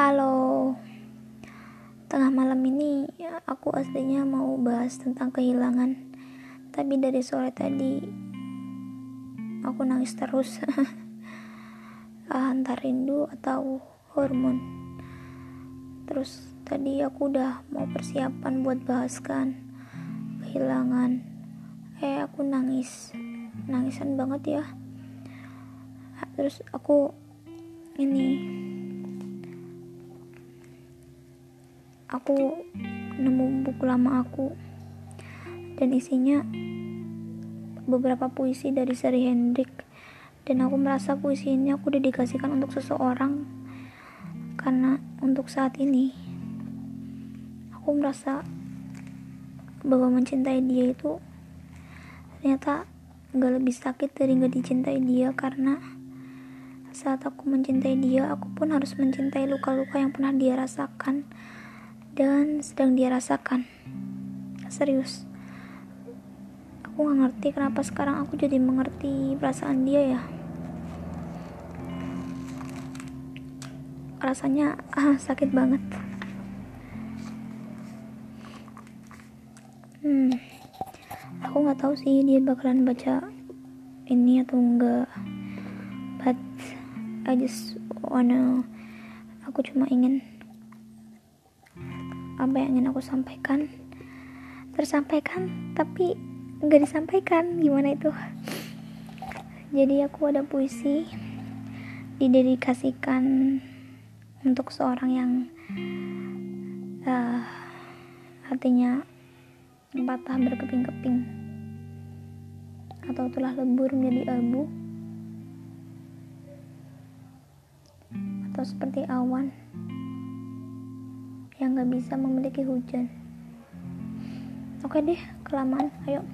Halo, tengah malam ini aku aslinya mau bahas tentang kehilangan, tapi dari sore tadi aku nangis terus. Entah rindu atau hormon. Terus tadi aku udah mau persiapan buat bahaskan kehilangan. Eh aku nangis, nangisan banget ya. Terus aku ini aku nemu buku lama aku. Dan isinya beberapa puisi dari Seri Hendrik. Dan aku merasa puisi ini aku dedikasikan untuk seseorang. Karena untuk saat ini aku merasa bahwa mencintai dia itu ternyata gak lebih sakit dari gak dicintai dia. Karena saat aku mencintai dia aku pun harus mencintai luka-luka yang pernah dia rasakan dan sedang dia rasakan. Serius. Aku gak ngerti kenapa sekarang aku jadi mengerti perasaan dia ya. Rasanya ah, sakit banget. Hmm. Aku nggak tahu sih dia bakalan baca ini atau enggak. But I just wanna aku cuma ingin apa yang ingin aku sampaikan? Tersampaikan tapi nggak disampaikan. Gimana itu? Jadi aku ada puisi didedikasikan untuk seorang yang uh, hatinya patah berkeping-keping atau telah lebur menjadi abu atau seperti awan yang gak bisa memiliki hujan. Oke deh, kelamaan. Ayo.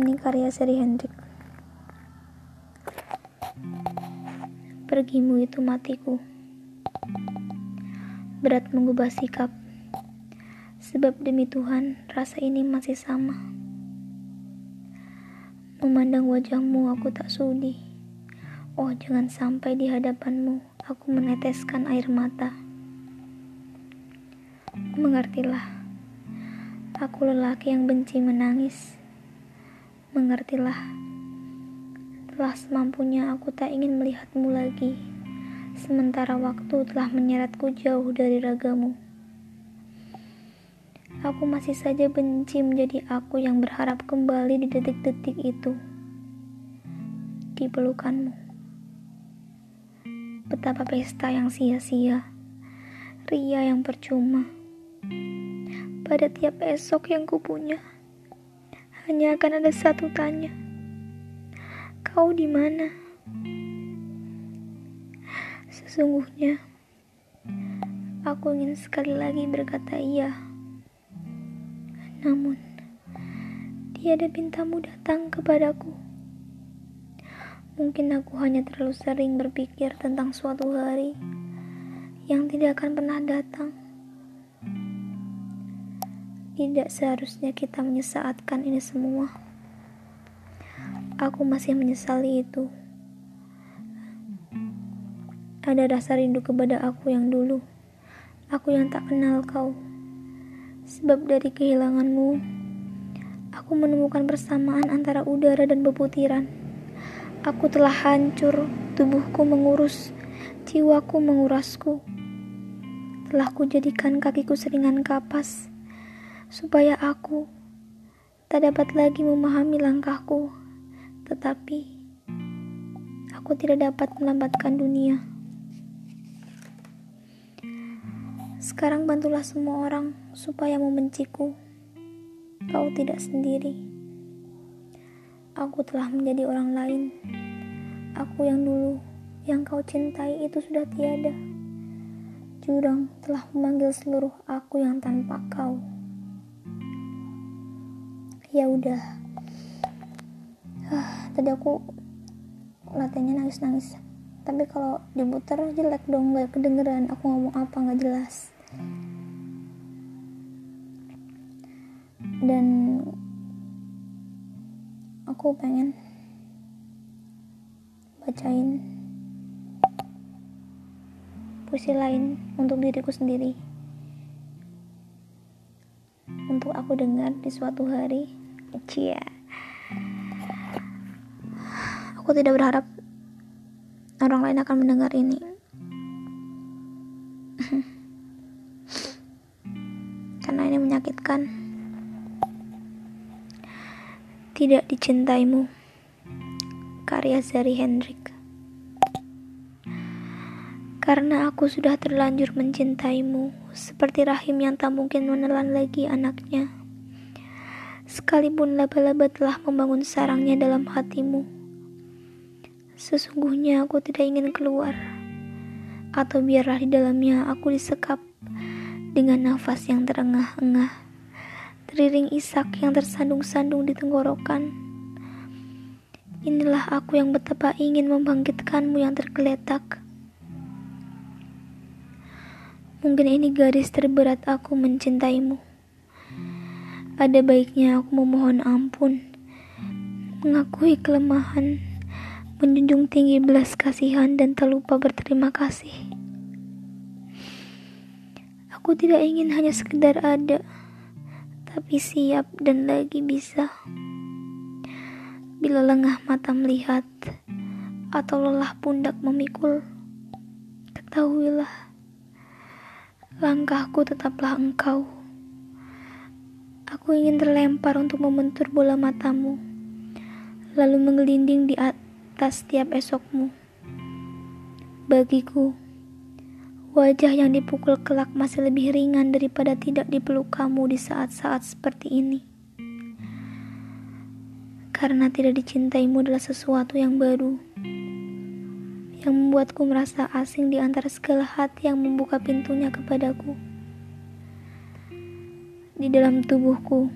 Ini karya seri Hendrik. Pergimu itu matiku. Berat mengubah sikap. Sebab demi Tuhan, rasa ini masih sama. Memandang wajahmu aku tak sudi. Oh, jangan sampai di hadapanmu aku meneteskan air mata. Mengertilah, aku lelaki yang benci menangis. Mengertilah, telah semampunya aku tak ingin melihatmu lagi, sementara waktu telah menyeretku jauh dari ragamu. Aku masih saja benci menjadi aku yang berharap kembali di detik-detik itu. Di pelukanmu. Betapa pesta yang sia-sia, ria yang percuma pada tiap esok yang kupunya, hanya akan ada satu tanya. Kau di mana? Sesungguhnya, aku ingin sekali lagi berkata iya. Namun, tiada pintamu datang kepadaku. Mungkin aku hanya terlalu sering berpikir tentang suatu hari yang tidak akan pernah datang. Tidak seharusnya kita menyesaatkan ini semua. Aku masih menyesali itu. Ada rasa rindu kepada aku yang dulu. Aku yang tak kenal kau. Sebab dari kehilanganmu, aku menemukan persamaan antara udara dan bebutiran. Aku telah hancur, tubuhku mengurus, jiwaku mengurasku. Telah kujadikan kakiku seringan kapas supaya aku tak dapat lagi memahami langkahku, tetapi aku tidak dapat melambatkan dunia. Sekarang bantulah semua orang supaya membenciku. Kau tidak sendiri. Aku telah menjadi orang lain. Aku yang dulu, yang kau cintai itu sudah tiada. Jurang telah memanggil seluruh aku yang tanpa kau ya udah ah, tadi aku latihannya nangis nangis tapi kalau diputar jelek dong gak kedengeran aku ngomong apa nggak jelas dan aku pengen bacain puisi lain untuk diriku sendiri. Untuk aku dengar di suatu hari. Cia. Aku tidak berharap orang lain akan mendengar ini. Karena ini menyakitkan. Tidak dicintaimu. Karya Zari Hendrik. Karena aku sudah terlanjur mencintaimu, seperti rahim yang tak mungkin menelan lagi anaknya. Sekalipun laba-laba telah membangun sarangnya dalam hatimu, sesungguhnya aku tidak ingin keluar, atau biarlah di dalamnya aku disekap dengan nafas yang terengah-engah, teriring isak yang tersandung-sandung di tenggorokan. Inilah aku yang betapa ingin membangkitkanmu yang tergeletak Mungkin ini garis terberat aku mencintaimu. Ada baiknya aku memohon ampun, mengakui kelemahan, menjunjung tinggi belas kasihan dan tak lupa berterima kasih. Aku tidak ingin hanya sekedar ada, tapi siap dan lagi bisa. Bila lengah mata melihat, atau lelah pundak memikul, ketahuilah Langkahku tetaplah engkau. Aku ingin terlempar untuk membentur bola matamu, lalu menggelinding di atas setiap esokmu. Bagiku, wajah yang dipukul kelak masih lebih ringan daripada tidak dipeluk kamu di saat-saat seperti ini. Karena tidak dicintaimu adalah sesuatu yang baru yang membuatku merasa asing di antara segala hati yang membuka pintunya kepadaku. Di dalam tubuhku,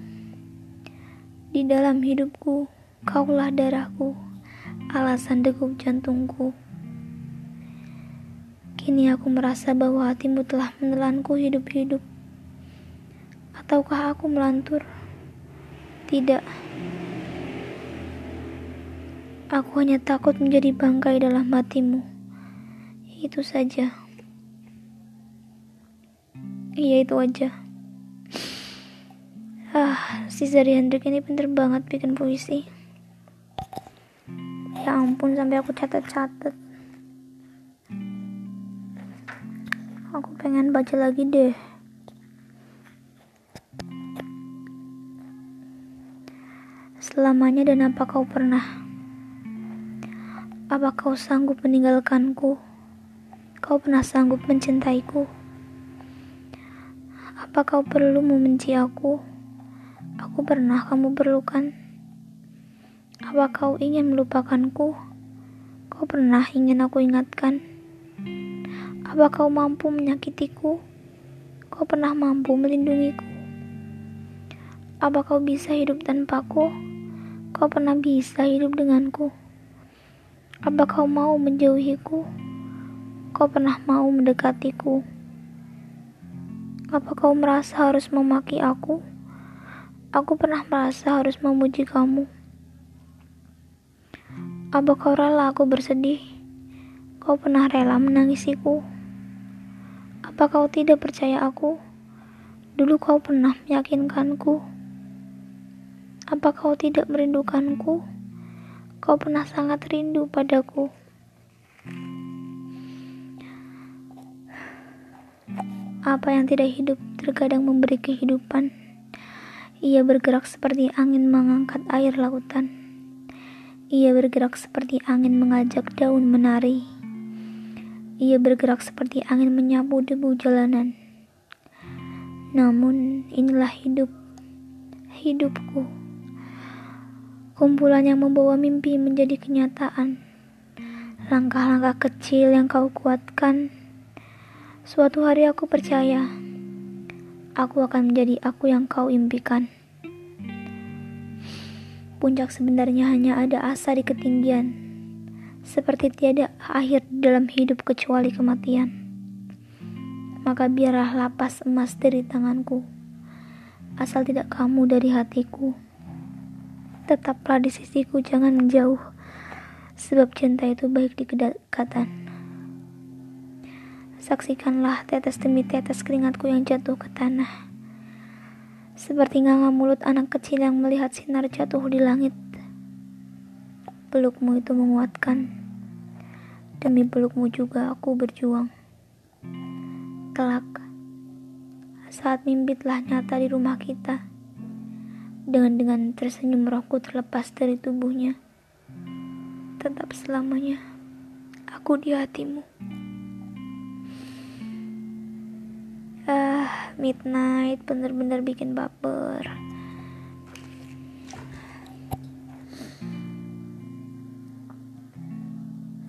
di dalam hidupku, kaulah darahku, alasan degup jantungku. Kini aku merasa bahwa hatimu telah menelanku hidup-hidup. Ataukah aku melantur? Tidak. Aku hanya takut menjadi bangkai dalam hatimu. Itu saja. Iya itu aja. Ah, si Zari Hendrik ini pinter banget bikin puisi. Ya ampun sampai aku catat-catat. Aku pengen baca lagi deh. Selamanya dan apa kau pernah apa kau sanggup meninggalkanku? Kau pernah sanggup mencintaiku? Apa kau perlu membenci aku? Aku pernah kamu perlukan. Apa kau ingin melupakanku? Kau pernah ingin aku ingatkan? Apa kau mampu menyakitiku? Kau pernah mampu melindungiku? Apa kau bisa hidup tanpaku? Kau pernah bisa hidup denganku? Apa kau mau menjauhiku? Kau pernah mau mendekatiku? Apa kau merasa harus memaki aku? Aku pernah merasa harus memuji kamu. Apa kau rela aku bersedih? Kau pernah rela menangisiku? Apa kau tidak percaya aku? Dulu kau pernah meyakinkanku. Apa kau tidak merindukanku? Kau pernah sangat rindu padaku. Apa yang tidak hidup terkadang memberi kehidupan. Ia bergerak seperti angin mengangkat air lautan. Ia bergerak seperti angin mengajak daun menari. Ia bergerak seperti angin menyapu debu jalanan. Namun, inilah hidup, hidupku kumpulan yang membawa mimpi menjadi kenyataan. Langkah-langkah kecil yang kau kuatkan. Suatu hari aku percaya, aku akan menjadi aku yang kau impikan. Puncak sebenarnya hanya ada asa di ketinggian, seperti tiada akhir dalam hidup kecuali kematian. Maka biarlah lapas emas dari tanganku, asal tidak kamu dari hatiku tetaplah di sisiku, jangan menjauh. Sebab cinta itu baik di kedekatan. Saksikanlah tetes demi tetes keringatku yang jatuh ke tanah. Seperti nganga mulut anak kecil yang melihat sinar jatuh di langit. Pelukmu itu menguatkan. Demi pelukmu juga aku berjuang. Kelak, saat mimpi telah nyata di rumah kita, dengan dengan tersenyum rohku terlepas dari tubuhnya, tetap selamanya aku di hatimu. Ah, midnight bener-bener bikin baper.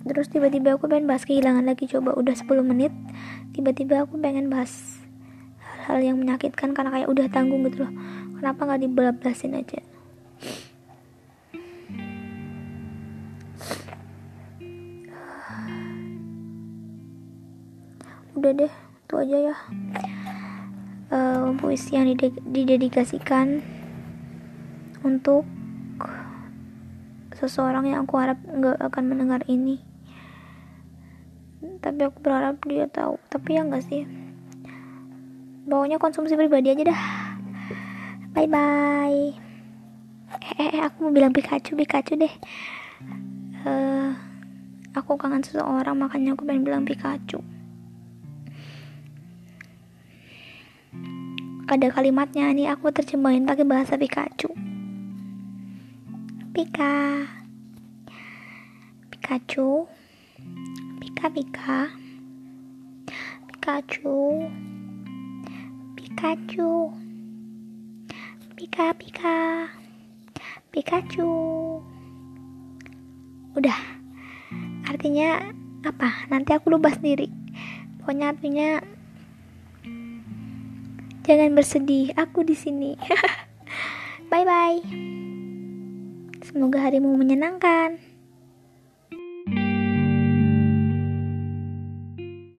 terus tiba-tiba aku pengen bahas kehilangan lagi coba udah 10 menit tiba-tiba aku pengen bahas hal-hal yang menyakitkan karena kayak udah tanggung gitu loh. Kenapa nggak dibelablasin aja? Udah deh itu aja ya uh, puisi yang didedikasikan untuk seseorang yang aku harap nggak akan mendengar ini. Tapi aku berharap dia tahu. Tapi ya enggak sih. Bawanya konsumsi pribadi aja dah. Bye bye eh, eh, eh aku mau bilang Pikachu Pikachu deh. Uh, aku kangen seseorang makanya aku pengen bilang Pikachu ada kalimatnya. Nih aku terjemahin pakai bahasa Pikachu. Pika. Pikachu. Pika. Pikachu. Pikachu. Pika Pika. Pikachu. Udah. Artinya apa? Nanti aku lupa sendiri. Pokoknya artinya Jangan bersedih, aku di sini. bye bye. Semoga harimu menyenangkan.